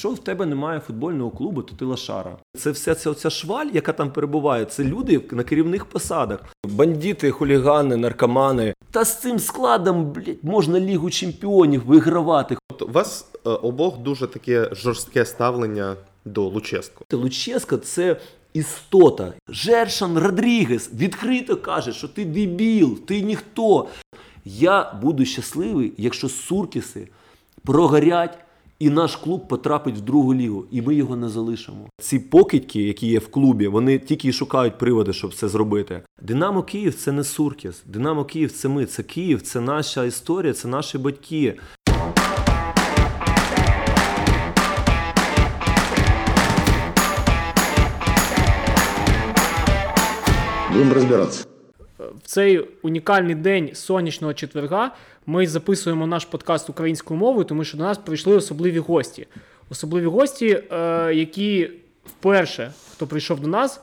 Якщо в тебе немає футбольного клубу, то ти лошара. Це вся ця, ця шваль, яка там перебуває, це люди на керівних посадах. Бандити, хулігани, наркомани. Та з цим складом, блядь, можна Лігу чемпіонів вигравати. От у вас е, обох дуже таке жорстке ставлення до Луческу. Луческо це істота. Жершан Родрігес відкрито каже, що ти дебіл, ти ніхто. Я буду щасливий, якщо Суркіси прогорять. І наш клуб потрапить в другу лігу, і ми його не залишимо. Ці покидьки, які є в клубі, вони тільки і шукають приводи, щоб це зробити. Динамо Київ це не Суркіс. Динамо Київ це ми. Це Київ, це наша історія, це наші батьки. Будем разбираться В цей унікальний день сонячного четверга ми записуємо наш подкаст українською мовою, тому що до нас прийшли особливі гості. Особливі гості, е, які вперше, хто прийшов до нас,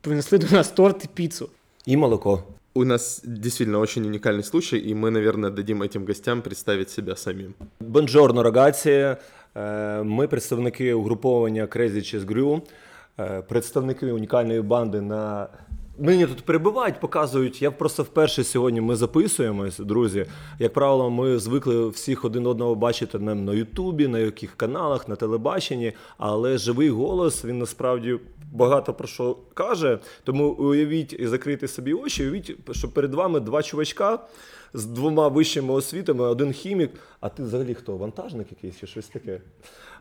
принесли до нас торт і піцу. І молоко. У нас действительно очень уникальный случай, и мы, наверное, дадим этим гостям представить себя самим. Бонжорно, рогація. Е, Ми представники угруповання Crazy Cheese Grew, е, представники унікальної банди на. Мені тут перебувають, показують. Я просто вперше сьогодні ми записуємось, друзі. Як правило, ми звикли всіх один одного бачити на, на Ютубі, на яких каналах, на телебаченні. Але живий голос він насправді багато про що каже. Тому уявіть і закрити собі очі, уявіть, що перед вами два чувачка з двома вищими освітами, один хімік, а ти взагалі хто? Вантажник якийсь чи щось таке.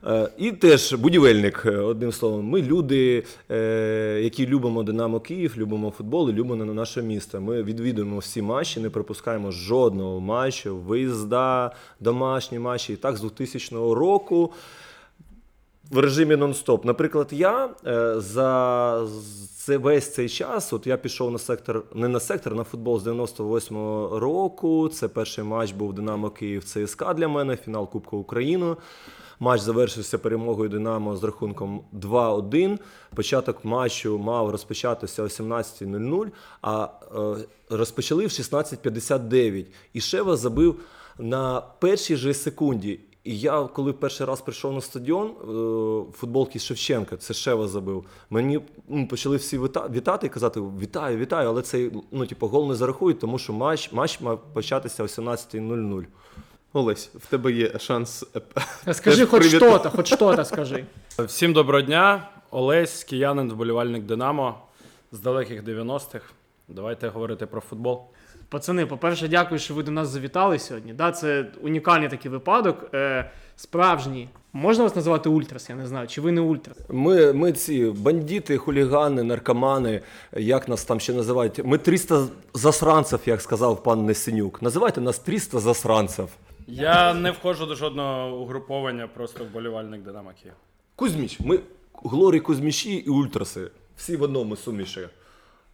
Е, і теж будівельник, е, одним словом. Ми люди, е, які любимо Динамо Київ, любимо футбол і любимо наше місто. Ми відвідуємо всі матчі, не пропускаємо жодного матчу, виїзда, домашні матчі. І так з 2000 року в режимі нон-стоп. Наприклад, я е, за весь цей час, от я пішов на сектор, не на сектор, на футбол з 98-го року. Це перший матч був Динамо Київ ЦСКА для мене, фінал Кубка України. Матч завершився перемогою Динамо з рахунком 2-1. Початок матчу мав розпочатися о 17.00, а е, розпочали в 16.59. І Шева забив на першій же секунді. І я, коли перший раз прийшов на стадіон, е, футболки Шевченка, це Шева забив. Мені м, почали всі вітати і казати: вітаю, вітаю, але цей ну, типу, гол не зарахують, тому що матч, матч мав початися о 17.00. Олесь, в тебе є шанс. е, Скажи хоч що-то, хоч що-то скажи. Всім доброго дня. Олесь, киянин, вболівальник Динамо з далеких 90-х. Давайте говорити про футбол. Пацани, по-перше, дякую, що ви до нас завітали сьогодні. Да, це унікальний такий випадок. Е, справжній. Можна вас називати ультрас? Я не знаю, чи ви не ультрас? Ми, ми ці бандити, хулігани, наркомани, як нас там ще називають. Ми 300 засранців, як сказав пан Несенюк. Називайте нас 300 засранців. Я не входжу до жодного угруповання, просто вболівальник Динамо Київ. Кузьміч, ми Глорі Кузьміші і ультраси. Всі в одному суміші.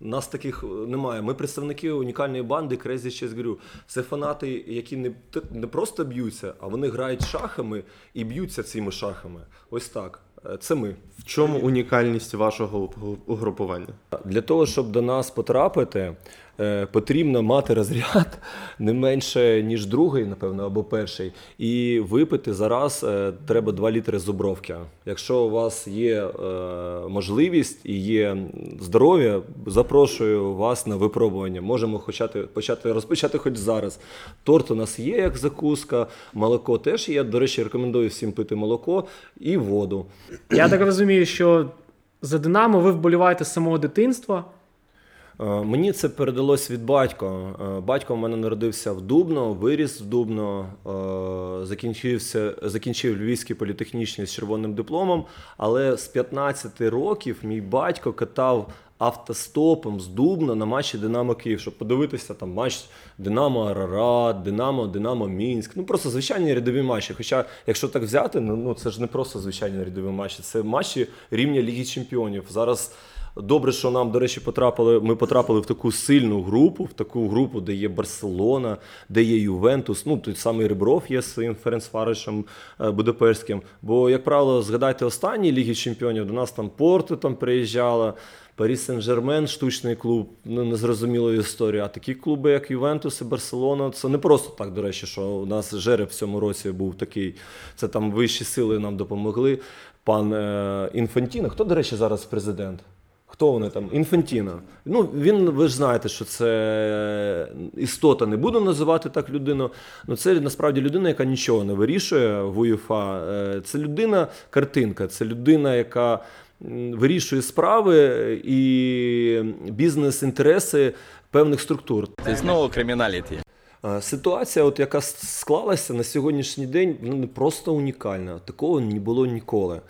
Нас таких е, немає. Ми представники унікальної банди Crazy Chess Grew. Це фанати, які не, не просто б'ються, а вони грають шахами і б'ються цими шахами. Ось так. Е, Це ми. В чому унікальність вашого угрупування? Для того, щоб до нас потрапити, потрібно мати розряд не менше, ніж другий, напевно, або перший. І випити зараз е, треба 2 літри зубровки. Якщо у вас є е, можливість і є здоров'я, запрошую вас на випробування. Можемо почати, почати розпочати хоч зараз. Торт у нас є як закуска, молоко теж є. До речі, рекомендую всім пити молоко і воду. Я так розумію, що за Динамо ви вболіваєте з самого дитинства. Е, Мені це передалось від батька. Е, Батько в мене народився в Дубно, виріс в Дубно, е, закінчився, закінчив Львівський політехнічний з червоним дипломом. Але з 15 років мій батько катав автостопом з Дубна на матчі Динамо Київ, щоб подивитися там матч Динамо Арарат, Динамо, Динамо Мінськ. Ну просто звичайні рядові матчі. Хоча, якщо так взяти, ну, ну це ж не просто звичайні рядові матчі, це матчі рівня Ліги Чемпіонів. Зараз Добре, що нам, до речі, потрапили. Ми потрапили в таку сильну групу, в таку групу, де є Барселона, де є Ювентус. Ну той самий Ребров є з своїм Ференцфаришем е, Будапештським. Бо, як правило, згадайте останні ліги чемпіонів. До нас там Порту там приїжджала. Парі Сен-Жермен, штучний клуб, ну незрозумілої історії. А такі клуби, як Ювентус і Барселона, це не просто так, до речі, що у нас жереб в цьому році був такий. Це там вищі сили нам допомогли. Пан е, Інфантіно. Хто, до речі, зараз президент? Хто вони там? Інфантіно. Ну, він, ви ж знаєте, що це істота, не буду називати так людину. Ну, це насправді людина, яка нічого не вирішує в УЄФА. Е, Це людина картинка, це людина, яка вирішує справи і бізнес-інтереси певних структур. Це знову криміналіті. Е, Ситуація, от яка склалася на сьогоднішній день, ну не просто унікальна. Такого не було ніколи.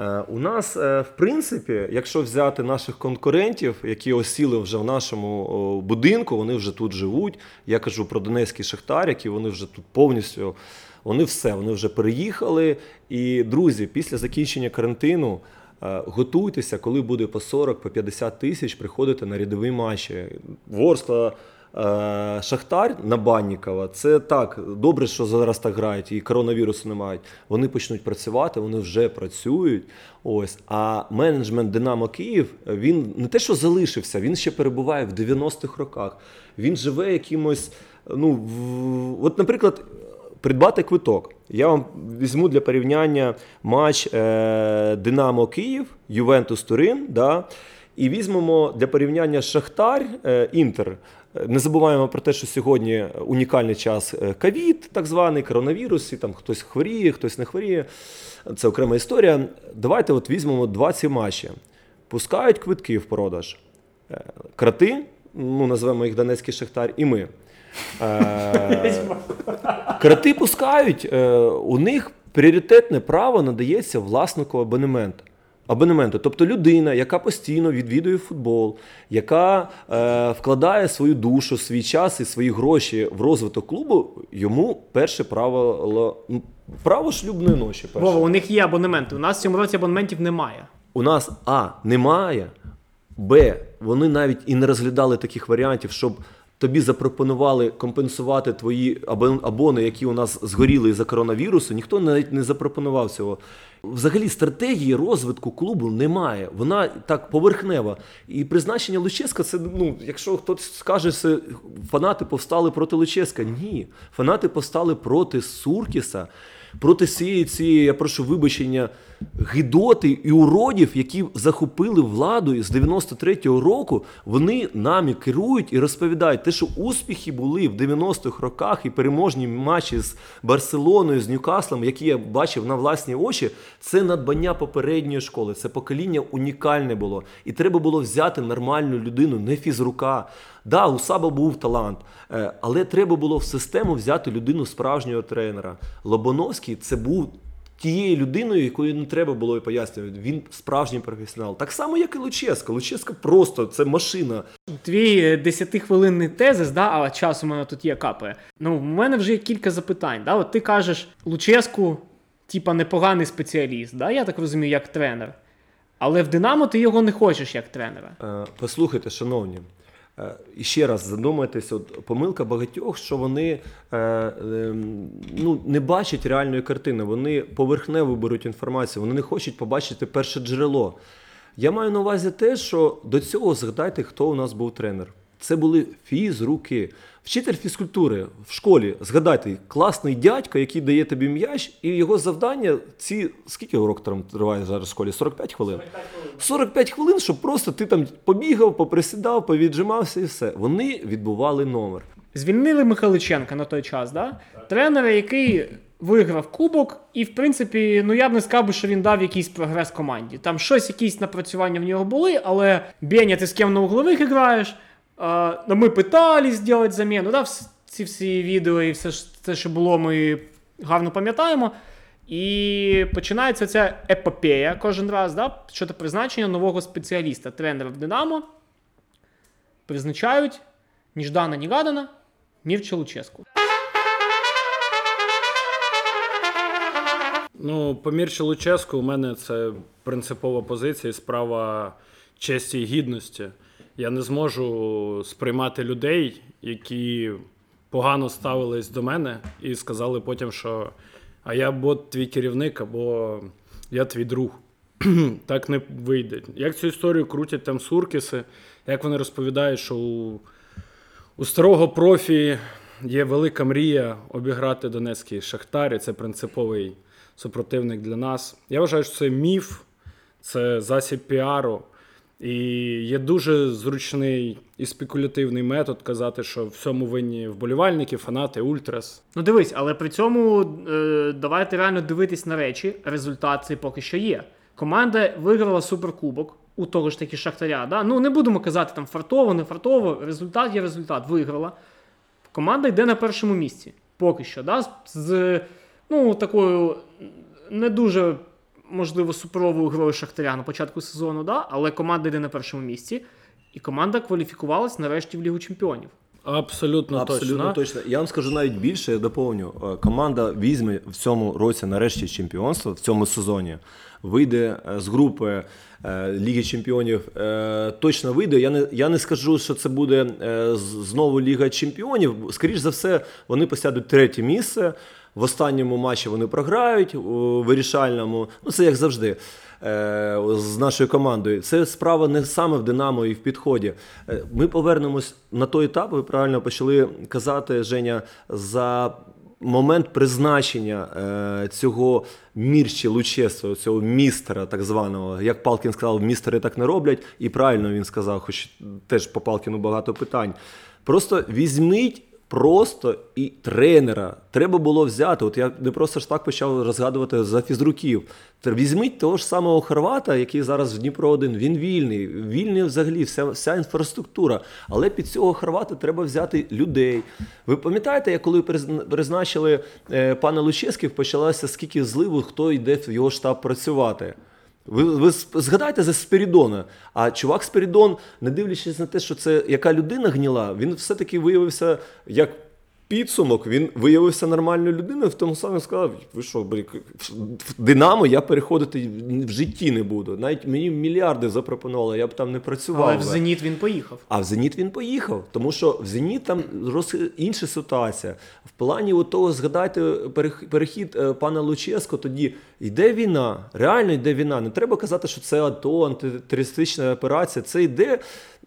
Е, У нас, е, в принципі, якщо взяти наших конкурентів, які осіли вже в нашому будинку, вони вже тут живуть. Я кажу про Донецький Шахтар, які вони вже тут повністю. Вони все, вони вже переїхали. І друзі, після закінчення карантину. е, Готуйтеся, коли буде по 40, по 50 тисяч, приходити на рядові матчі. Ворскла, Шахтар на Баннікова, це так, добре, що зараз так грають, і коронавірусу не мають. Вони почнуть працювати, вони вже працюють. Ось. А менеджмент Динамо Київ він не те, що залишився, він ще перебуває в 90-х роках. Він живе якимось. Ну, в... От, наприклад, придбати квиток. Я вам візьму для порівняння матч е, Динамо Київ, Ювентус Турин. Да? І візьмемо для порівняння Шахтар е, Інтер. Е, Не забуваємо про те, що сьогодні унікальний час е, ковід, так званий коронавірус, і там хтось хворіє, хтось не хворіє. Це окрема історія. Давайте от візьмемо два ці матчі. Пускають квитки в продаж. Крати, ну називаємо їх Донецький Шахтар, і ми. Крати пускають, у них пріоритетне право надається власнику абонементу. Абонементу, тобто людина, яка постійно відвідує футбол, яка е, вкладає свою душу, свій час і свої гроші в розвиток клубу, йому перше право ну, право шлюбної ночі. Перше. Вова, у них є абонементи. У нас в цьому році абонементів немає. У нас А немає, Б. Вони навіть і не розглядали таких варіантів, щоб тобі запропонували компенсувати твої абони, які у нас згоріли із-за коронавірусу. Ніхто навіть не запропонував цього. Взагалі стратегії розвитку клубу немає. Вона так поверхнева. І призначення Луческа це ну, якщо хтось скаже, що фанати повстали проти Луческа. Ні, фанати повстали проти Суркіса проти всієї цієї, я прошу вибачення, гидоти і уродів, які захопили владу з 93-го року, вони нами керують і розповідають те, що успіхи були в 90-х роках і переможні матчі з Барселоною, з Ньюкаслом, які я бачив на власні очі, це надбання попередньої школи. Це покоління унікальне було. І треба було взяти нормальну людину, не фізрука. Да, у Саба був талант, е, але треба було в систему взяти людину справжнього тренера. Лобоновський це був тією людиною, якою не треба було і пояснювати. Він справжній професіонал. Так само, як і Луческо. Луческо просто це машина. Твій е, 10-хвилинний тезис, да, а час у мене тут є капає. Ну, в мене вже є кілька запитань. Да? От ти кажеш, Луческу, типа, непоганий спеціаліст, да? я так розумію, як тренер. Але в Динамо ти його не хочеш як тренера. Е, Послухайте, шановні. Е, І ще раз задумайтесь, от помилка багатьох, що вони е, е, ну, не бачать реальної картини, вони поверхнево беруть інформацію, вони не хочуть побачити перше джерело. Я маю на увазі те, що до цього згадайте, хто у нас був тренер. Це були фізруки. Вчитель фізкультури в школі, згадайте, класний дядько, який дає тобі м'яч, і його завдання ці скільки урок там триває зараз в школі? 45 хвилин? 45 хвилин, щоб просто ти там побігав, поприсідав, повіджимався і все. Вони відбували номер. Звільнили Михайличенка на той час, да? тренера, який виграв кубок, і, в принципі, ну я б не сказав, би, що він дав якийсь прогрес команді. Там щось, якісь напрацювання в нього були, але Беня, ти з ким на углових граєш? Ну, ми питались зробити заміну. Да? Ці всі відео і все це, що було, ми гарно пам'ятаємо. І починається ця епопея кожен раз, да? щодо призначення нового спеціаліста, тренера в Динамо. Призначають Ніждана Нігадана, Мірча Луческу. Ну, по Мірчі Луческу у мене це принципова позиція і справа честі і гідності. Я не зможу сприймати людей, які погано ставились до мене і сказали потім, що а я або твій керівник, або я твій друг. так не вийде. Як цю історію крутять там суркіси, як вони розповідають, що у, у старого профі є велика мрія обіграти Донецький Шахтар, і це принциповий супротивник для нас. Я вважаю, що це міф, це засіб піару. І є дуже зручний і спекулятивний метод казати, що в цьому винні вболівальники, фанати, ультрас. Ну дивись, але при цьому е, давайте реально дивитись на речі. Результат цей поки що є. Команда виграла суперкубок у того ж таки Шахтаря. Да? Ну не будемо казати там фартово, не фартово. Результат є результат. Виграла. Команда йде на першому місці. Поки що. Да? З ну, такою не дуже можливо суперовою грою Шахтаря на початку сезону, да? але команда йде на першому місці. І команда кваліфікувалась нарешті в Лігу Чемпіонів. Абсолютно, Абсолютно точно. точно. Я вам скажу навіть більше, я доповню. Е, Команда візьме в цьому році нарешті чемпіонство в цьому сезоні. Вийде е, з групи е, Ліги Чемпіонів. Точно вийде. Я не, я не скажу, що це буде знову Ліга Чемпіонів. Скоріш за все, вони посядуть третє місце. В останньому матчі вони програють у вирішальному. Ну, це як завжди. е, З нашою командою. Це справа не саме в Динамо і в підході. Е, Ми повернемось на той етап. Ви правильно почали казати, Женя, за момент призначення е, цього Мірчі Лучесу, цього містера, так званого. Як Палкін сказав, містери так не роблять, і правильно він сказав, хоч теж по Палкіну багато питань. Просто візьміть. Просто і тренера треба було взяти. От я не просто ж так почав розгадувати за фізруків. Візьміть того ж самого Хорвата, який зараз в Дніпро 1 Він вільний, вільний взагалі вся, вся інфраструктура. Але під цього Хорвата треба взяти людей. Ви пам'ятаєте, як коли призна- призначили е, пана Луческів, почалося скільки зливу, хто йде в його штаб працювати. Ви, ви згадайте за Спірідона. А чувак Спірідон, не дивлячись на те, що це яка людина гніла, він все-таки виявився як підсумок, він виявився нормальною людиною, в тому самому сказав: ви що, в Динамо я переходити в житті не буду. Навіть мені мільярди запропонували, я б там не працював. Але в. Зеніт він поїхав. А в Зеніт він поїхав, тому що в Зеніт там роз... інша ситуація. В плані от того, згадайте перех- перехід е, пана Луческо, тоді йде війна, реально йде війна. Не треба казати, що це АТО, антитерористична операція. Це йде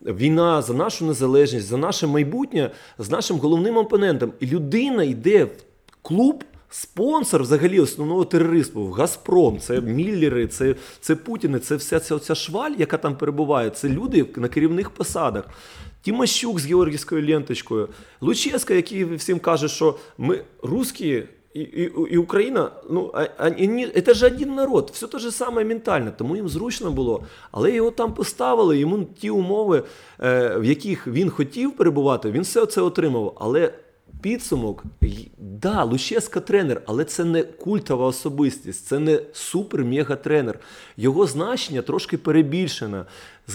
війна за нашу незалежність, за наше майбутнє з нашим головним опонентом. І людина йде в клуб. Спонсор взагалі основного тероризму в Газпром, це Міллери, це, це Путіни, це вся ця, ця шваль, яка там перебуває. Це люди на керівних посадах. Тімощук з георгівською ленточкою, Луческа, який всім каже, що ми русські і, і Україна, ну а, а, ні, це ж один народ, все те ж саме ментально, тому їм зручно було. Але його там поставили, йому ті умови, е, в яких він хотів перебувати, він все це отримав. Але підсумок, да, Луческа тренер, але це не культова особистість, це не супер-мега-тренер. Його значення трошки перебільшене.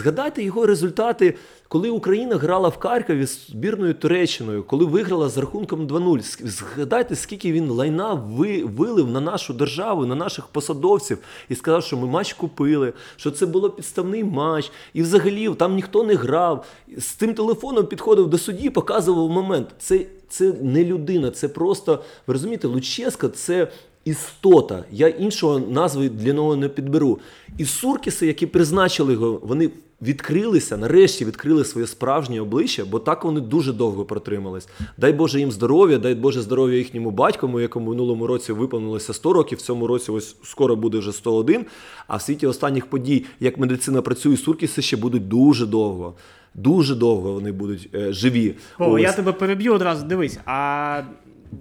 Згадайте його результати, коли Україна грала в Харкові з збірною Туреччиною, коли виграла з рахунком 2-0. Згадайте, скільки він лайна ви- вилив на нашу державу, на наших посадовців, і сказав, що ми матч купили, що це було підставний матч, і взагалі там ніхто не грав. З тим телефоном підходив до судді, показував момент. Це, це не людина, це просто, ви розумієте, Луческа це. Істота, я іншого назви для нього не підберу. І суркіси, які призначили його, вони відкрилися, нарешті відкрили своє справжнє обличчя, бо так вони дуже довго протримались. Дай Боже їм здоров'я, дай Боже здоров'я їхньому батькому, якому минулому році виповнилося 100 років, в цьому році ось скоро буде вже 101. А в світі останніх подій, як медицина працює, суркіси ще будуть дуже довго. Дуже довго вони будуть е, живі. Вова, я тебе переб'ю одразу. Дивись, а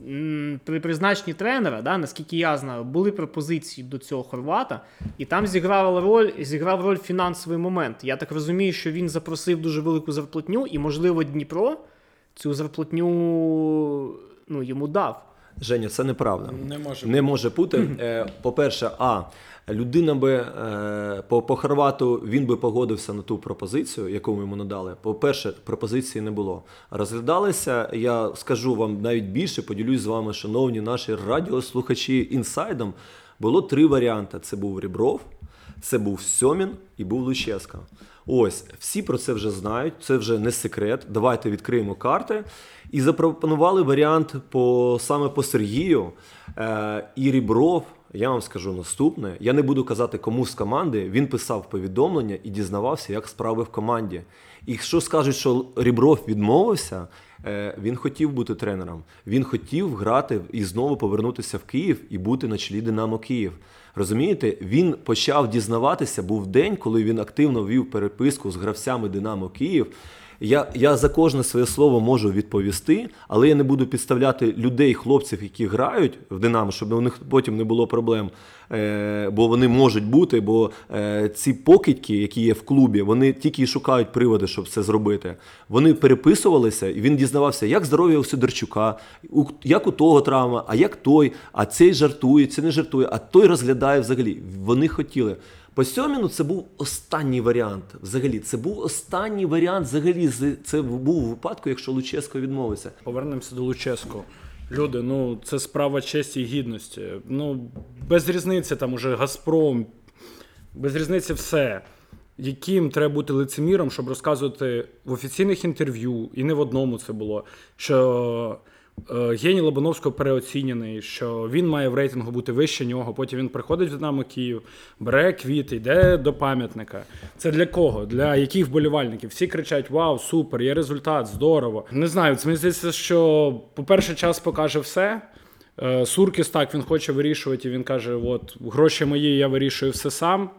м, при призначенні тренера, да, наскільки я знаю, були пропозиції до цього хорвата, і там зіграв роль, зіграв роль фінансовий момент. Я так розумію, що він запросив дуже велику зарплатню, і, можливо, Дніпро цю зарплатню ну, йому дав. Женя, це неправда. Не може Не може бути. Е, По-перше, а людина би е, по, по Хорвату він би погодився на ту пропозицію, яку ми йому надали. По-перше, пропозиції не було. Розглядалися, я скажу вам навіть більше, поділюсь з вами, шановні наші радіослухачі інсайдом. Було три варіанти: це був Рібров, Це був Сьомін і був Луческо. Ось, всі про це вже знають, це вже не секрет. Давайте відкриємо карти. І запропонували варіант по, саме по Сергію. Е, і Рібров, я вам скажу наступне: я не буду казати кому з команди. Він писав повідомлення і дізнавався, як справи в команді. І що скажуть, що Рібров відмовився, він хотів бути тренером. Він хотів грати і знову повернутися в Київ і бути на чолі Динамо Київ. Розумієте, він почав дізнаватися, був день, коли він активно вів переписку з гравцями Динамо Київ. Я, я за кожне своє слово можу відповісти, але я не буду підставляти людей, хлопців, які грають в Динамо, щоб у них потім не було проблем. Е, бо вони можуть бути, бо е, ці покидьки, які є в клубі, вони тільки і шукають приводи, щоб це зробити. Вони переписувалися, і він дізнавався, як здоров'я у Сидорчука, як у того травма, а як той, а цей жартує, цей не жартує, а той розглядає взагалі. Вони хотіли. По Сьоміну це був останній варіант. Взагалі, це був останній варіант. Взагалі, це був випадку, якщо Луческо відмовиться. Повернемося до Луческу. Люди, ну це справа честі і гідності. Ну, без різниці там уже Газпром, без різниці все. Яким треба бути лицеміром, щоб розказувати в офіційних інтерв'ю, і не в одному це було, що Геній Лобановського переоцінений, що він має в рейтингу бути вище нього. Потім він приходить в Динамо Київ, бере квіти, йде до пам'ятника. Це для кого? Для яких вболівальників? Всі кричать: Вау, супер, є результат, здорово. Не знаю, мені здається, що, по-перше, час покаже все. Е, Суркіс так він хоче вирішувати. і Він каже: от гроші мої, я вирішую все сам.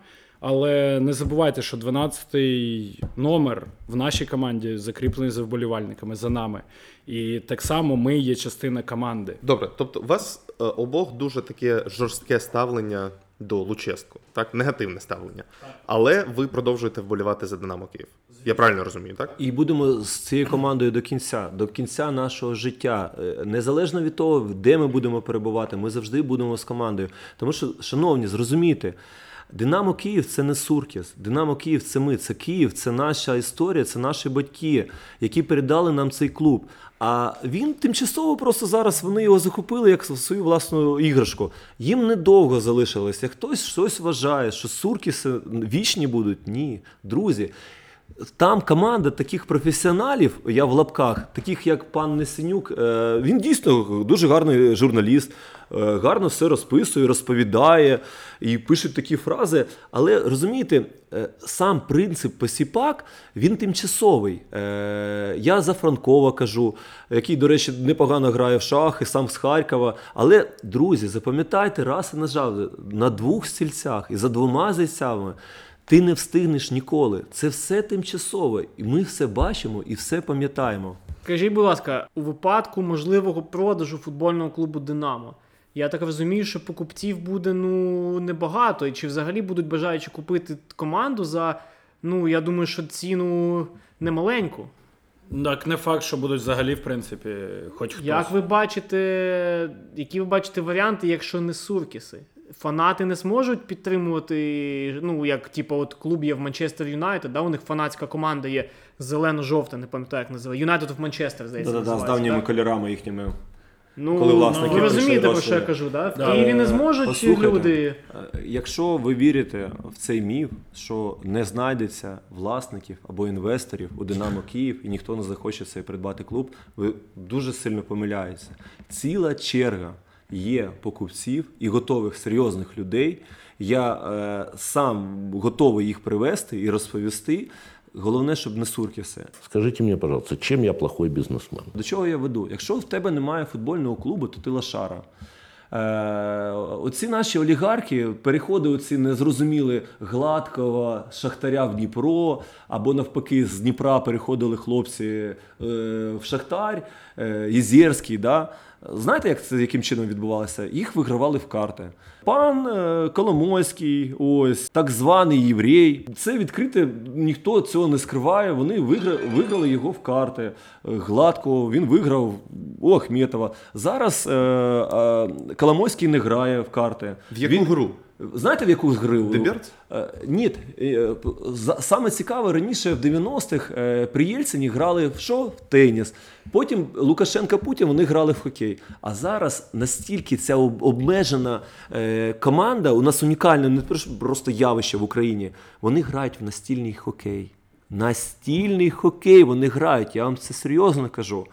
Але не забувайте, що 12-й номер в нашій команді закріплений за вболівальниками, за нами. І так само ми є частина команди. Добре, тобто у вас е, обох дуже таке жорстке ставлення до Луческу, так? Негативне ставлення. Але ви продовжуєте вболівати за Динамо Київ. Я правильно розумію, так? І будемо з цією командою до кінця, до кінця нашого життя. Е, Незалежно від того, де ми будемо перебувати, ми завжди будемо з командою. Тому що, шановні, зрозумійте. Динамо Київ це не Суркіс. Динамо Київ це ми, це Київ, це наша історія, це наші батьки, які передали нам цей клуб. А він тимчасово просто зараз вони його захопили як свою власну іграшку. Їм недовго залишилося. Хтось щось вважає, що Суркіси вічні будуть. Ні, друзі. Там команда таких професіоналів, я в лапках, таких як пан Несенюк, е, він дійсно дуже гарний журналіст, е, гарно все розписує, розповідає і пише такі фрази. Але розумієте, е, сам принцип посіпак він тимчасовий. Я за Франкова кажу, який, до речі, непогано грає в шахи, сам з Харкова. Але, друзі, запам'ятайте раз і назавжди, на двох стільцях і за двома зайцями. Ти не встигнеш ніколи. Це все тимчасове. І ми все бачимо і все пам'ятаємо. Скажіть, будь ласка, у випадку можливого продажу футбольного клубу Динамо. Я так розумію, що покупців буде ну небагато. І чи взагалі будуть бажаючи купити команду за, ну я думаю, що ціну немаленьку. Так, не факт, що будуть взагалі, в принципі, хоч хтось. Як ви бачите, які ви бачите варіанти, якщо не суркіси? Фанати не зможуть підтримувати, ну як типу, от клуб є в Манчестер Юнайтед, да, у них фанатська команда є зелено-жовта, не пам'ятаю, як називає. Юнайтед в Манчестер, здається. Да-да-да, з давніми да? кольорами їхніми. Ну, коли власники ви розумієте, про що я кажу, да? В Да. Києві не зможуть Послухайте, люди. Якщо ви вірите в цей міф, що не знайдеться власників або інвесторів у Динамо Київ і ніхто не захоче цей придбати клуб, ви дуже сильно помиляєтеся. Ціла черга є покупців і готових серйозних людей. Я е, сам готовий їх привести і розповісти. Головне, щоб не суркіси. Скажите мне, пожалуйста, чем я плохой бизнесмен? До чого я веду? Якщо в тебе немає футбольного клубу, то ти лошара. Е, оці наші олігархи, переходи оці незрозуміли Гладкого, Шахтаря в Дніпро, або навпаки, з Дніпра переходили хлопці е, в Шахтар, е, Єзєрський. Да? Знаєте, як це яким чином відбувалося? Їх вигравали в карти. Пан е, Коломойський, ось так званий єврей. Це відкрите, ніхто цього не скриває. Вони виграли, виграли його в карти. Е, Гладко, він виграв у Ахметова. Зараз е, е, Коломойський не грає в карти. В яку Він- гру? Знаєте, в яку гру? Деберц? Е, Ні, е, саме цікаве, раніше в 90-х е, при Єльцині грали в що? В теніс. Потім Лукашенка Путін вони грали в хокей. А зараз настільки ця обмежена команда, у нас унікальне не просто явище в Україні. Вони грають в настільний хокей. Настільний хокей вони грають, я вам це серйозно кажу.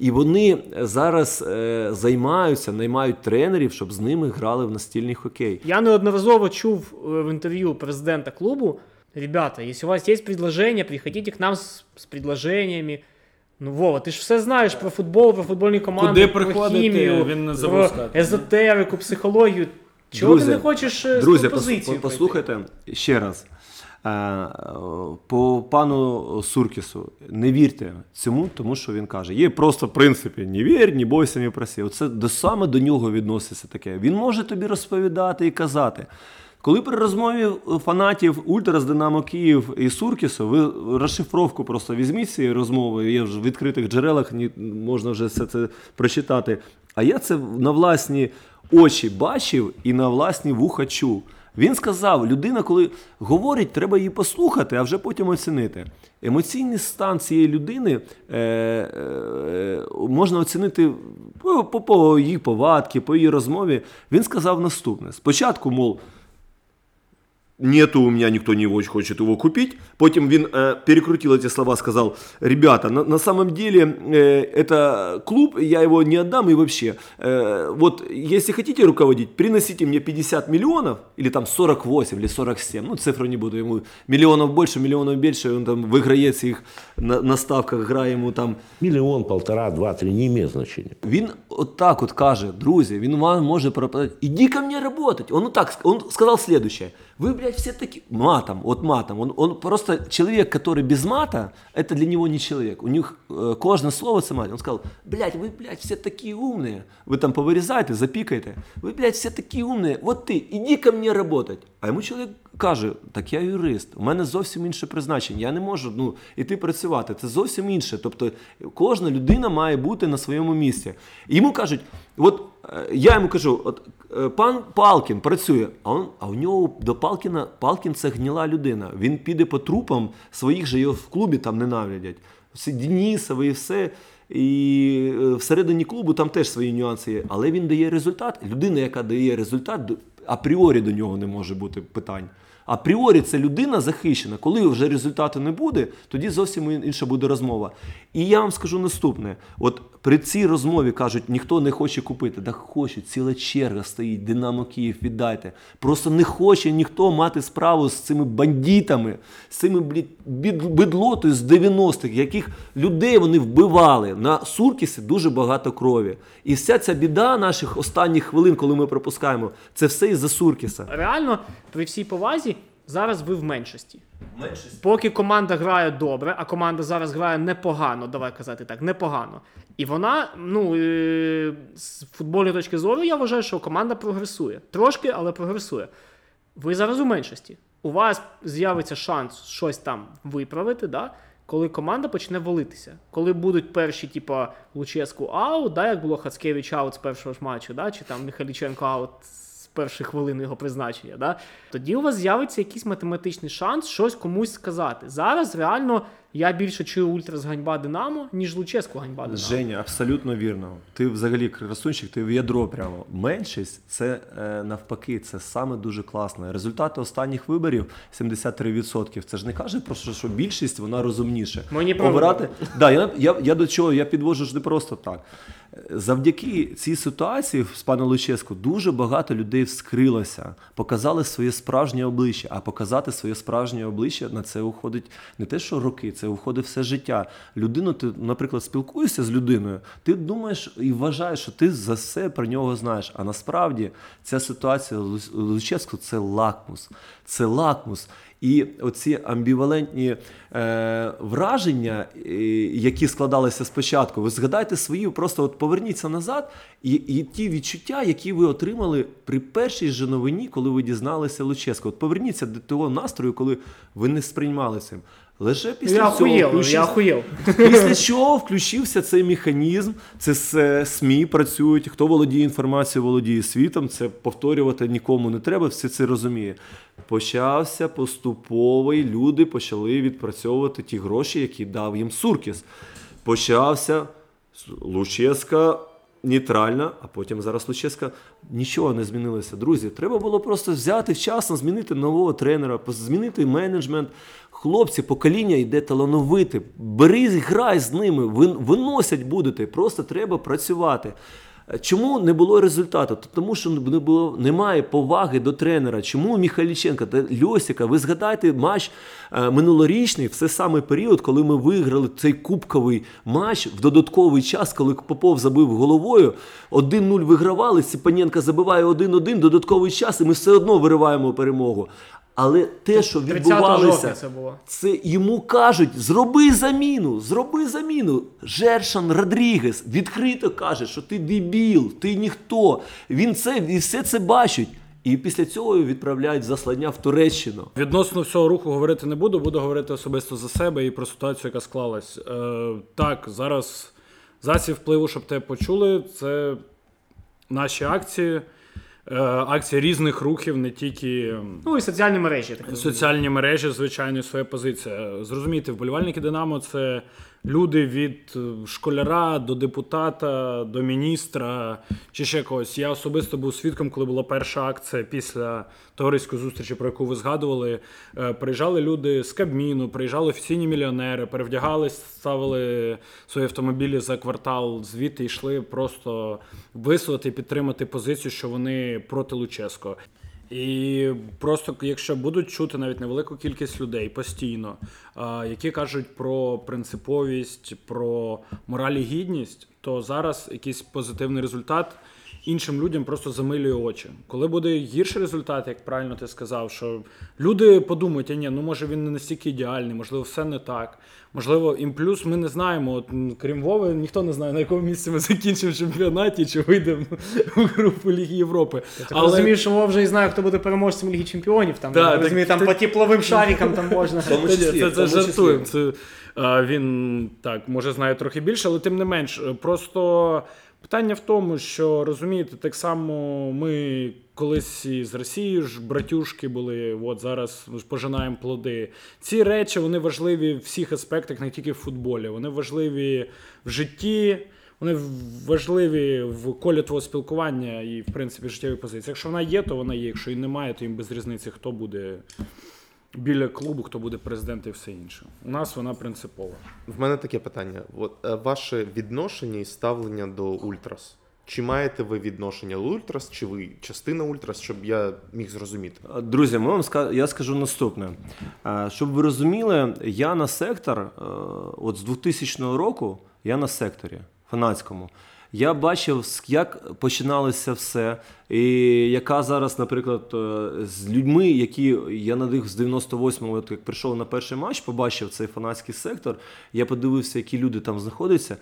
І вони зараз е, займаються, наймають тренерів, щоб з ними грали в настільний хокей. Я неодноразово чув э, в интервью президента клубу, ребята, если у вас есть предложение, приходите к нам с, с предложениями. Ну, Вова, ти ж все знаєш про футбол, про футбольні команди, Куди про хімію, він не про езотерику, психологію. Чого Друзі, ти не хочеш е, Друзі, з пос- пропозицією по- послухайте ще раз. Е, По пану Суркісу, не вірте цьому, тому що він каже: є просто в принципі, не вір, не бойся, не проси. Оце до саме до нього відноситься таке. Він може тобі розповідати і казати. Коли при розмові фанатів Ультра з Динамо Київ і Суркісу, ви розшифровку просто візьміть цієї розмови, є в відкритих джерелах, ні- можна вже все це прочитати. А я це на власні очі бачив і на власні вуха чув. Він сказав: людина, коли говорить, треба її послухати, а вже потім оцінити. Емоційний стан цієї людини е, е, можна оцінити по, по, по її повадки, по її розмові. Він сказав наступне: спочатку, мов, Нету у меня никто не очень хочет его купить. Потом він э, перекрутил эти слова, сказал, ребята, на, на самом деле э, это клуб, я его не отдам и вообще. э, вот если хотите руководить, приносите мне 50 миллионов, или там 48, или 47, ну цифру не буду, ему миллионов больше, миллионов меньше, он там выиграет их на, на ставках, грає ему там Миллион, полтора, два, три, не имеет значения. Він отак от каже, друзі, він вам може пропадати. Іди ко мне работать. Он так, он сказал следующее. Вы, блядь, все такие... Матом, вот матом. Он, он просто человек, который без мата, это для него не человек. У них э, кожне слово це мат. Он сказал, блядь, вы, блядь, все такие умные. Вы там повырезаете, запикаете. Вы, блядь, все такие умные. Вот ти, іди ко мне работать. А йому чоловік каже, так я юрист, у мене зовсім інше призначення. Я не можу ну, іти працювати. Це зовсім інше. Тобто кожна людина має бути на своєму місці. І йому кажуть, от е, я йому кажу, от е, пан Палкін працює, а, он, а у нього до Палкіна Палкін це гніла людина. Він піде по трупам своїх же його в клубі там ненавидять. Всі Денісови і все. І е, всередині клубу там теж свої нюанси є. Але він дає результат. Людина, яка дає результат, апріорі до нього не може бути питань. Апріорі це людина захищена. Коли вже результату не буде, тоді зовсім інша буде розмова. І я вам скажу наступне: от при цій розмові кажуть, ніхто не хоче купити. Да хочуть, ціла черга стоїть, Динамо Київ, віддайте. Просто не хоче ніхто мати справу з цими бандитами, з цими блід, бід, бидлотою з 90-х, яких людей вони вбивали. На Суркісі дуже багато крові. І вся ця біда наших останніх хвилин, коли ми пропускаємо, це все із-за Суркіса. Реально, при всій повазі, зараз ви в меншості. Меншості Поки команда грає добре, а команда зараз грає непогано, давай казати так, непогано. І вона, ну, е- з футбольної точки зору, я вважаю, що команда прогресує. Трошки, але прогресує. Ви зараз у меншості. У вас з'явиться шанс щось там виправити, да? коли команда почне валитися. Коли будуть перші, типа, Луческу аут, да, як було Хацкевич аут з першого ж матчу, да? чи там Михайліченко аут з перших хвилини його призначення, да? тоді у вас з'явиться якийсь математичний шанс щось комусь сказати. Зараз реально я більше чую ультрас ганьба Динамо, ніж Луческу ганьба Динамо. Женя, абсолютно вірно. Ти взагалі красунчик, ти в ядро прямо. Меншість це е, навпаки, це саме дуже класно. Результати останніх виборів 73%. Це ж не каже про що, що більшість вона розумніше. Мені про Обирати. Да, я, я, я до чого я підвожу ж не просто так. Завдяки цій ситуації з паном Луческу дуже багато людей вскрилося, показали своє справжнє обличчя. А показати своє справжнє обличчя на це уходить не те, що роки, це уходить все життя. Людину, ти, наприклад, спілкуєшся з людиною, ти думаєш і вважаєш, що ти за все про нього знаєш. А насправді ця ситуація Лу- Луческу це лакмус. Це лакмус. І оці амбівалентні е, враження, е, які складалися спочатку, ви згадайте свої, просто от поверніться назад, і, і ті відчуття, які ви отримали при першій же новині, коли ви дізналися Луческо. От поверніться до того настрою, коли ви не сприймали цим. Лише після Я цього охуєв, я включився- охуєв. Після чого включився цей механізм, це СМІ працюють. Хто володіє інформацією, володіє світом. Це повторювати нікому не треба, все це розуміє. Почався поступово, і люди почали відпрацьовувати ті гроші, які дав їм Суркіс. Почався Луческа нейтральна, а потім зараз Луческа. Нічого не змінилося. Друзі, треба було просто взяти вчасно, змінити нового тренера, змінити менеджмент. Хлопці, покоління йде талановите. Бери, грай з ними, вин- виносять будете. Просто треба працювати. Чому не було результату? Тому що не було, немає поваги до тренера. Чому Міхаліченка та Льосіка? Ви згадайте матч е, минулорічний, в цей самий період, коли ми виграли цей кубковий матч в додатковий час, коли Попов забив головою. 1-0 вигравали, Сіпаненка забиває 1-1, додатковий час, і ми все одно вириваємо перемогу. Але те, що відбувалося, це було. це йому кажуть: зроби заміну, зроби заміну. Жершан Родрігес відкрито каже, що ти дебіл, ти ніхто. Він це і все це бачить. І після цього відправляють заслання в Туреччину. Відносно всього руху говорити не буду, буду говорити особисто за себе і про ситуацію, яка склалась. Е, так, зараз засіб впливу, щоб те почули, це наші акції, акції різних рухів, не тільки. Ну і соціальні мережі. Так. Соціальні мережі, звичайно, своя позиція. Зрозумійте, вболівальники Динамо це люди від е, школяра до депутата, до міністра чи ще когось. Я особисто був свідком, коли була перша акція після товариської зустрічі, про яку ви згадували. Е, Приїжджали люди з Кабміну, приїжджали офіційні мільйонери, перевдягались, ставили свої автомобілі за квартал, звідти йшли просто висловити і підтримати позицію, що вони проти Луческо. І просто якщо будуть чути навіть невелику кількість людей постійно, які кажуть про принциповість, про мораль і гідність, то зараз якийсь позитивний результат іншим людям просто замилює очі. Коли буде гірший результат, як правильно ти сказав, що люди подумають, а ні, ну може він не настільки ідеальний, можливо, все не так. Можливо, і плюс ми не знаємо. От, крім Вови, ніхто не знає, на якому місці ми закінчимо в чемпіонаті, чи вийдемо в групу Ліги Європи. Я так розумію, що Вова вже і знає, хто буде переможцем Ліги Чемпіонів. Там, Да, так розумію, там ти- по тепловим шарикам там можна. тому числі, це, це жартуємо. Це, він так, може знає трохи більше, але тим не менш. Просто питання в тому, що розумієте, так само ми колись із Росією ж братюшки були, от зараз пожинаємо плоди. Ці речі вони важливі в всіх аспектах, не тільки в футболі. Вони важливі в житті. Вони важливі в колі твого спілкування і, в принципі, життєвої позиції. Якщо вона є, то вона є. Якщо її немає, то їм без різниці, хто буде біля клубу, хто буде президент і все інше. У нас вона принципова. В мене таке питання: От, е, ваше відношення і ставлення до Ультрас. Чи маєте ви відношення до Ультрас, чи ви частина Ультрас, щоб я міг зрозуміти? Друзі, ми вам ска- я скажу наступне. Е, Щоб ви розуміли, я на сектор, е, от з 2000 року, я на секторі фанатському. Я бачив, як починалося все, і яка зараз, наприклад, е, з людьми, які я на них з 98-го, от як прийшов на перший матч, побачив цей фанатський сектор. Я подивився, які люди там знаходяться.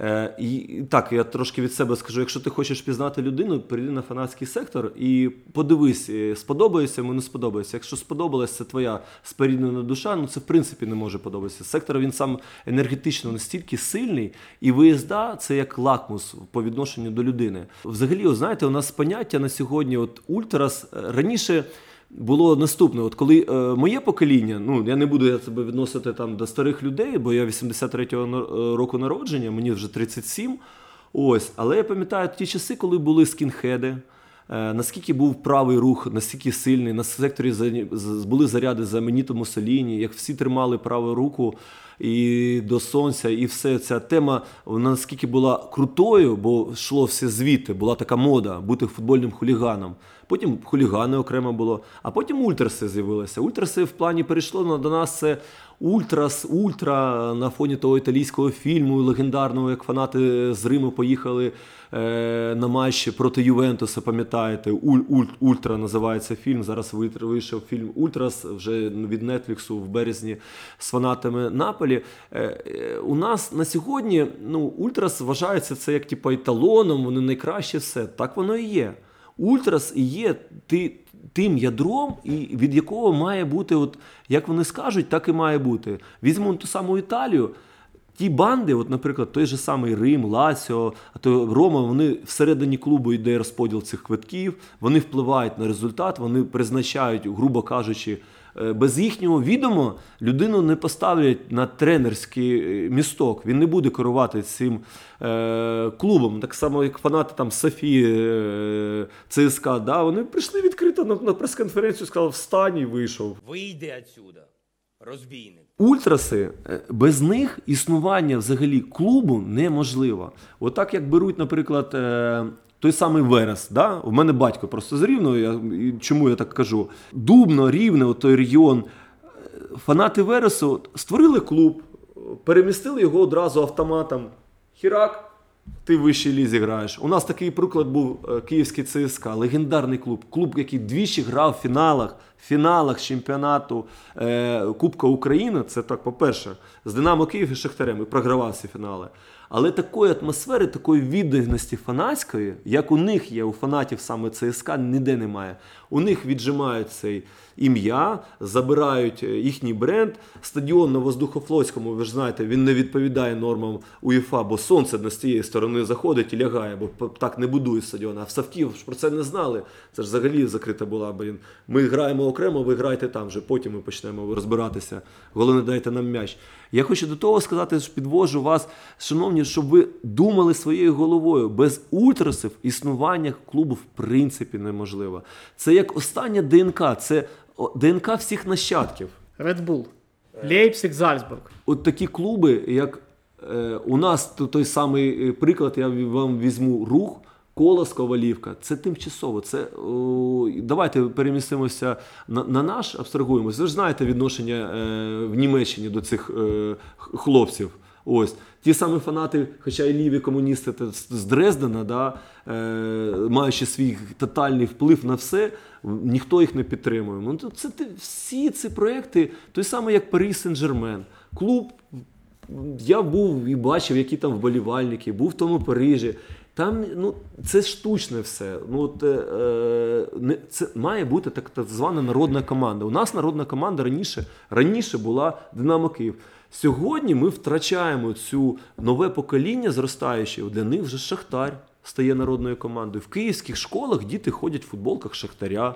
Е, і так, я трошки від себе скажу: якщо ти хочеш пізнати людину, перейди на фанатський сектор і подивись, е, сподобається йому, не сподобається. Якщо сподобалась це твоя споріднена душа, ну це в принципі не може подобатися. Сектор він сам енергетично настільки сильний, і виїзда це як лакмус по відношенню до людини. Взагалі, от знаєте, у нас поняття на сьогодні, от ультрас е, раніше. Було наступне, от коли е, моє покоління, ну я не буду я себе відносити там до старих людей, бо я 83-го на- е, року народження, мені вже 37. Ось, але я пам'ятаю ті часи, коли були скінхеди. Е, наскільки був правий рух, наскільки сильний, на секторі були заряди за Меніто Муссоліні, як всі тримали праву руку і до сонця, і все ця тема вона наскільки була крутою, бо йшло все звідти, була така мода бути футбольним хуліганом. Потім хулігани окремо було, а потім ультраси з'явилися. Ультраси в плані перейшло на- до нас це ультрас, ультра на фоні того італійського фільму легендарного, як фанати з Риму поїхали е, на матч проти Ювентуса, пам'ятаєте, Уль, Ультра називається фільм. Зараз вийшов фільм Ультрас вже від Нетфліксу в березні з фанатами Наполі. Е, е, у нас на сьогодні ну, Ультрас вважається це як типу, еталоном, вони найкраще все. Так воно і є. Ультрас є ти, тим ядром, і від якого має бути, от, як вони скажуть, так і має бути. Візьмемо ту саму Італію. Ті банди, от, наприклад, той же самий Рим, Ласіо, а то Рома, вони всередині клубу йде розподіл цих квитків, вони впливають на результат, вони призначають, грубо кажучи, без їхнього відома людину не поставлять на тренерський е, місток. Він не буде керувати цим е, клубом. Так само, як фанати там Софії е, ЦСКА, да, вони прийшли відкрито на, на прес-конференцію, сказали, встань і вийшов. Вийди отсюда, розбійник. Ультраси е, без них існування взагалі клубу неможливо. Отак, як беруть, наприклад, е, той самий Верес. Да? У мене батько просто з Рівного, я, і чому я так кажу? Дубно, рівне, той регіон. Е, Фанати Вересу створили клуб, перемістили його одразу автоматом. Хірак, ти в вищій лізі граєш. У нас такий приклад був е, київський ЦСКА, легендарний клуб. Клуб, який двічі грав в фіналах, фіналах чемпіонату е, Кубка України. Це так, по-перше, з Динамо Київ і Шахтарем і програвав ці фінали. Але такої атмосфери, такої відданості фанатської, як у них є, у фанатів саме ЦСКА, ніде немає. У них віджимають цей ім'я, забирають е, їхній бренд. Стадіон на Воздухофлотському, ви ж знаєте, він не відповідає нормам УЄФА, бо сонце не з тієї сторони заходить і лягає, бо так не будують стадіон. А в Савків ж про це не знали. Це ж взагалі закрита була. Блін. Ми граємо окремо, ви граєте там вже, потім ми почнемо розбиратися. Головне, дайте нам м'яч. Я хочу до того сказати, що підвожу вас, шановні, щоб ви думали своєю головою. Без ультрасів існування клубу в принципі неможливо. Це як остання ДНК, це ДНК всіх нащадків. Red Bull. Лейпциг, Зальцбург. От такі клуби, як е, у нас то- той самий е, приклад, я вам візьму рух. Колос Ковалівка, це тимчасово. Це о, давайте перемістимося на, на наш, абстрагуємося. Ви ж знаєте відношення е, в Німеччині до цих е, хлопців. Ось ті самі фанати, хоча й ліві комуністи з Дрездена, да, е, маючи свій тотальний вплив на все, ніхто їх не підтримує. Ну, це всі ці проекти, той самий, як Парі Сен-Жермен. Клуб я був і бачив, які там вболівальники, був в тому Парижі. Там ну, це штучне все. Ну, от, е, е, не, це має бути так, так звана народна команда. У нас народна команда раніше, раніше була Динамо Київ. Сьогодні ми втрачаємо цю нове покоління зростаюче. Для них вже Шахтар стає народною командою. В київських школах діти ходять в футболках Шахтаря,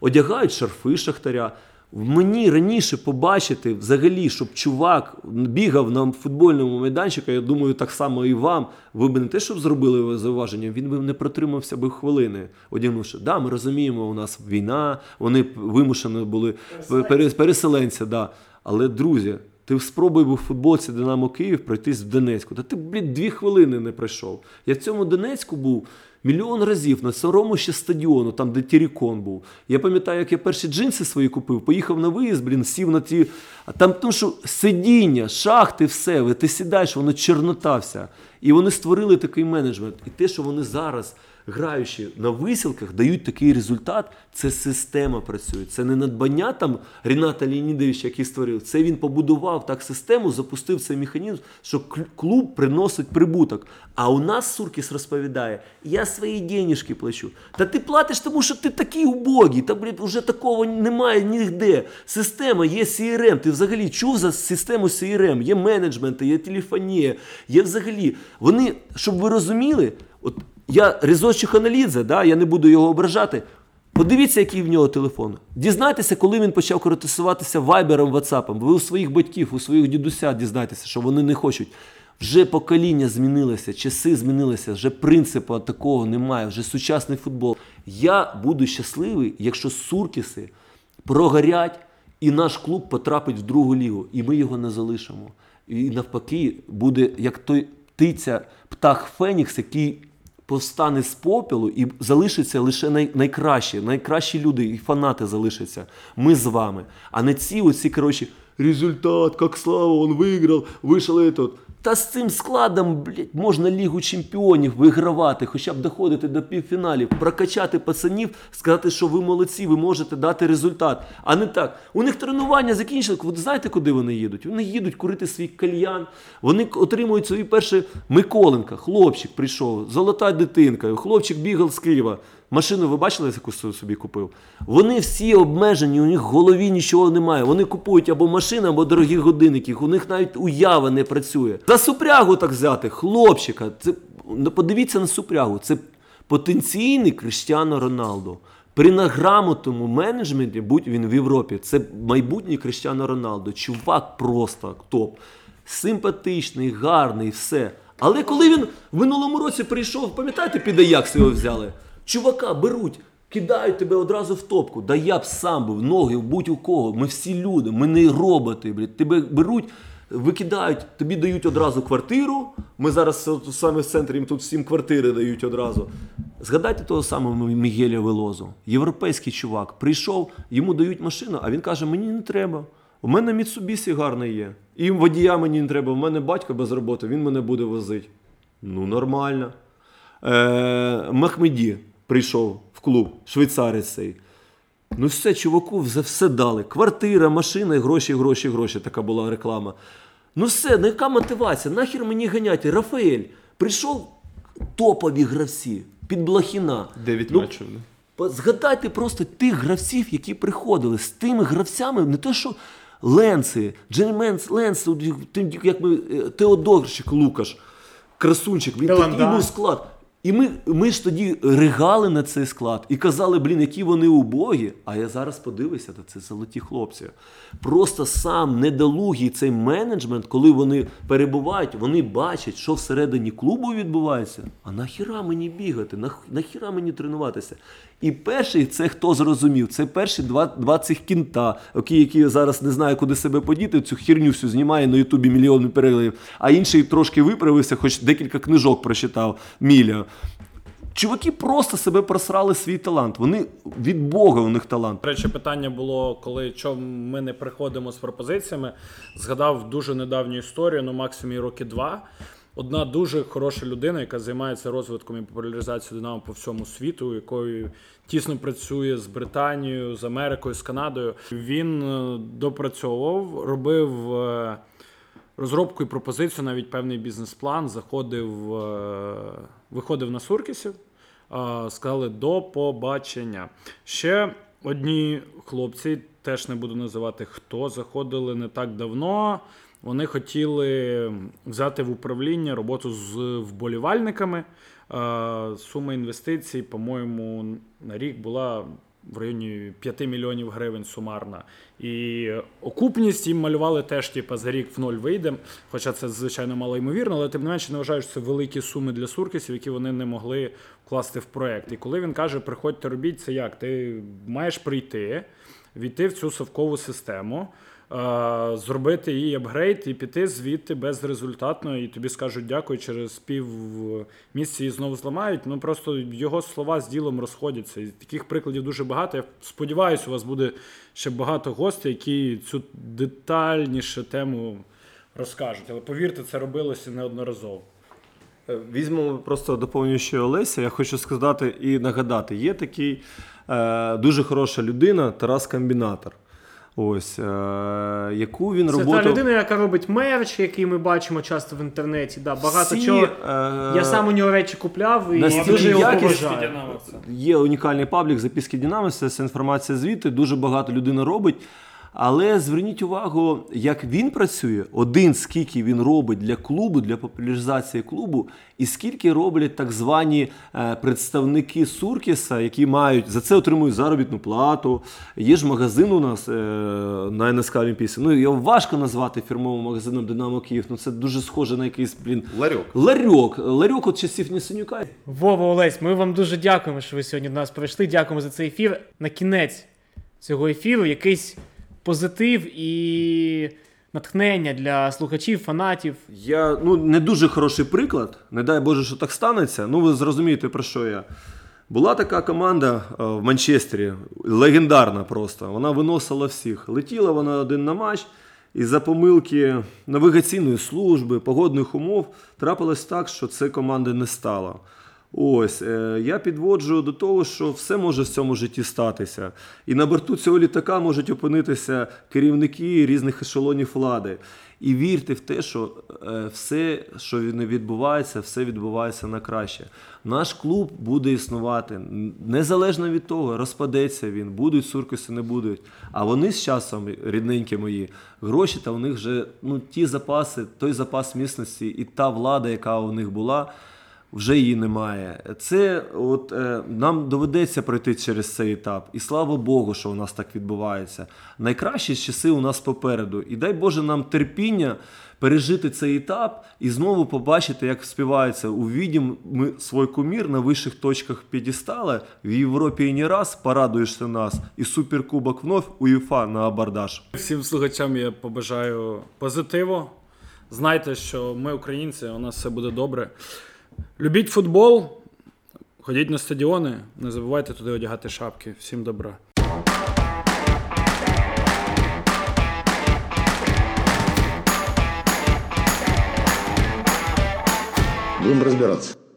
одягають шарфи Шахтаря. Мені раніше побачити взагалі, щоб чувак бігав на футбольному майданчику, я думаю, так само і вам. Ви б не те, щоб зробили зауваження, він би не протримався би хвилини, одягнувши. Да, ми розуміємо, у нас війна, вони вимушені були переселенці да. Але, друзі, ти спробуй був в футболці Динамо Київ пройтись в Донецьку. Та ти, блін, дві хвилини не пройшов. Я в цьому Донецьку був мільйон разів на сорому ще стадіону, там, де Тірікон був. Я пам'ятаю, як я перші джинси свої купив, поїхав на виїзд, блін, сів на ті. А там тому що сидіння, шахти, все, ти сідаєш, воно чорнота вся. І вони створили такий менеджмент. І те, що вони зараз. Граючи на висілках, дають такий результат. Це система працює. Це не надбання там Ріната Леонідовича, який створив. Це він побудував так систему, запустив цей механізм, що клуб приносить прибуток. А у нас Суркіс розповідає: я свої денежки плачу. Та ти платиш, тому що ти такий убогий. Та блін, вже такого немає ніде. Система є CRM. Ти взагалі чув за систему CRM? Є менеджменти, є телефонія, є взагалі. Вони, щоб ви розуміли, от я Різо Чеханалідзе, да, я не буду його ображати. Подивіться, який в нього телефон. Дізнайтеся, коли він почав користуватися вайбером, ватсапом. Ви у своїх батьків, у своїх дідуся дізнайтеся, що вони не хочуть. Вже покоління змінилося, часи змінилися, вже принципу такого немає, вже сучасний футбол. Я буду щасливий, якщо суркіси прогорять, і наш клуб потрапить в другу лігу, і ми його не залишимо. І навпаки, буде як той птиця, птах Фенікс, який повстане з попелу і залишиться лише най, найкращі, найкращі люди і фанати залишаться. Ми з вами. А не ці оці, коротше, результат, як слава, він виграв, вийшов этот. Та з цим складом, блядь, можна Лігу чемпіонів вигравати, хоча б доходити до півфіналів, прокачати пацанів, сказати, що ви молодці, ви можете дати результат. А не так. У них тренування закінчили. Ви знаєте, куди вони їдуть? Вони їдуть курити свій кальян. Вони отримують свої перші Миколенка, хлопчик прийшов, золота дитинка, хлопчик бігав з Києва. Машину ви бачили, яку со- собі купив? Вони всі обмежені, у них в голові нічого немає. Вони купують або машини, або дорогі годинники. У них навіть уява не працює. За супрягу так взяти, хлопчика. Це ну, подивіться на супрягу. Це потенційний Криштіано Роналдо. При награмотному менеджменті, будь він в Європі, це майбутній Криштіано Роналдо. Чувак просто топ. Симпатичний, гарний, все. Але коли він в минулому році прийшов, пам'ятаєте, під Аякс його взяли? Чувака беруть, кидають тебе одразу в топку. Да я б сам був, ноги, будь у кого. Ми всі люди, ми не роботи. Блядь. Тебе беруть, викидають, тобі дають одразу квартиру. Ми зараз саме в центрі їм тут всім квартири дають одразу. Згадайте того самого Мігеля Велозу. Європейський чувак прийшов, йому дають машину, а він каже: мені не треба. У мене Міцубісі гарний є. І водія мені не треба. У мене батько без роботи, він мене буде возити. Ну, нормально. Е, Махмеді прийшов в клуб, швейцарець цей. Ну все, чуваку, за все дали. Квартира, машина, гроші, гроші, гроші. Така була реклама. Ну все, ну яка мотивація? Нахер мені ганяти? Рафаель прийшов топові гравці під Блохіна. Дев'ять Ну, матчів. да. Згадайте просто тих гравців, які приходили з тими гравцями, не те, що Ленси, Джерменс Ленс, як ми, е, Теодорчик Лукаш, красунчик, він Деланда. такий був склад. І ми, ми ж тоді ригали на цей склад і казали, блін, які вони убогі. А я зараз подивився, то це золоті хлопці. Просто сам недолугий цей менеджмент, коли вони перебувають, вони бачать, що всередині клубу відбувається. А нахіра мені бігати? Нахіра мені тренуватися? І перший це хто зрозумів? Це перші два, два цих кінта, які, зараз не знаю, куди себе подіти, цю херню всю знімає на Ютубі мільйони переглядів, а інший трошки виправився, хоч декілька книжок прочитав Міля. Чуваки просто себе просрали свій талант. Вони від Бога у них талант. Речі, питання було, коли чому ми не приходимо з пропозиціями. Згадав дуже недавню історію, ну максимум роки два. Одна дуже хороша людина, яка займається розвитком і популяризацією Динамо по всьому світу, якою тісно працює з Британією, з Америкою, з Канадою. Він е, допрацьовував, робив е, розробку і пропозицію, навіть певний бізнес-план, заходив, е, виходив на Суркісів, сказали до побачення. Ще одні хлопці, теж не буду називати хто, заходили не так давно. Вони хотіли взяти в управління роботу з вболівальниками. Е, Сума інвестицій, по-моєму, на рік була в районі 5 мільйонів гривень сумарна. І окупність їм малювали теж, типу, за рік в ноль вийдемо. Хоча це, звичайно, мало ймовірно, але тим не менше не вважаю, що це великі суми для суркісів, які вони не могли вкласти в проект. І коли він каже, приходьте робіть, це як? Ти маєш прийти, війти в цю совкову систему. Е, Зробити її апгрейд і піти звідти безрезультатно, і тобі скажуть дякую, через пів місяці її знову зламають. Ну просто його слова з ділом розходяться. І таких прикладів дуже багато. Я сподіваюся, у вас буде ще багато гостей, які цю детальніше тему розкажуть. Але повірте, це робилося неодноразово. Е, Візьмемо просто доповнюючи Олеся. Я хочу сказати і нагадати: є такий е, дуже хороша людина, Тарас Комбінатор. Ось, е, яку він Це роботу... та людина, яка робить мерч, який ми бачимо часто в інтернеті. Да, багато Всі, чого. е, Я сам у нього речі купляв і дуже його поважаю. Є унікальний паблік записки Дінаміса, це інформація звідти, дуже багато людина робить. Але зверніть увагу, як він працює, один скільки він робить для клубу, для популяризації клубу, і скільки роблять так звані е, представники Суркіса, які мають за це отримують заробітну плату. Є ж магазин у нас е, на НСК Олімпійській. Ну його важко назвати фірмовим магазином Динамо Київ. Ну це дуже схоже на якийсь блін. Ларьок. Ларьок. Ларьок от часів Нісенюка. Вова Олесь, ми вам дуже дякуємо, що ви сьогодні до нас прийшли. Дякуємо за цей ефір. На кінець цього ефіру якийсь позитив і натхнення для слухачів, фанатів. Я ну не дуже хороший приклад. Не дай Боже, що так станеться. Ну, ви зрозумієте, про що я. Була така команда е, в Манчестері, легендарна просто. Вона виносила всіх. Летіла вона один на матч, і за помилки навігаційної служби, погодних умов трапилось так, що це команди не стало. Ось е, я підводжу до того, що все може в цьому житті статися. І на борту цього літака можуть опинитися керівники різних ешелонів влади. І вірте в те, що е, все, що відбувається, все відбувається на краще. Наш клуб буде існувати незалежно від того, розпадеться він, будуть суркуси, не будуть. А вони з часом, рідненькі мої, гроші та у них вже ну, ті запаси, той запас міцності і та влада, яка у них була вже її немає. Це от е, нам доведеться пройти через цей етап. І слава Богу, що у нас так відбувається. Найкращі часи у нас попереду. І дай Боже нам терпіння пережити цей етап і знову побачити, як співається. Увідім ми свій кумір на вищих точках підістала. В Європі і не раз порадуєшся нас. І суперкубок вновь УЄФА на абордаж. Всім слухачам я побажаю позитиву. Знайте, що ми українці, у нас все буде добре. Любіть футбол, ходіть на стадіони, не забувайте туди одягати шапки. Всім добра. Будем разбираться.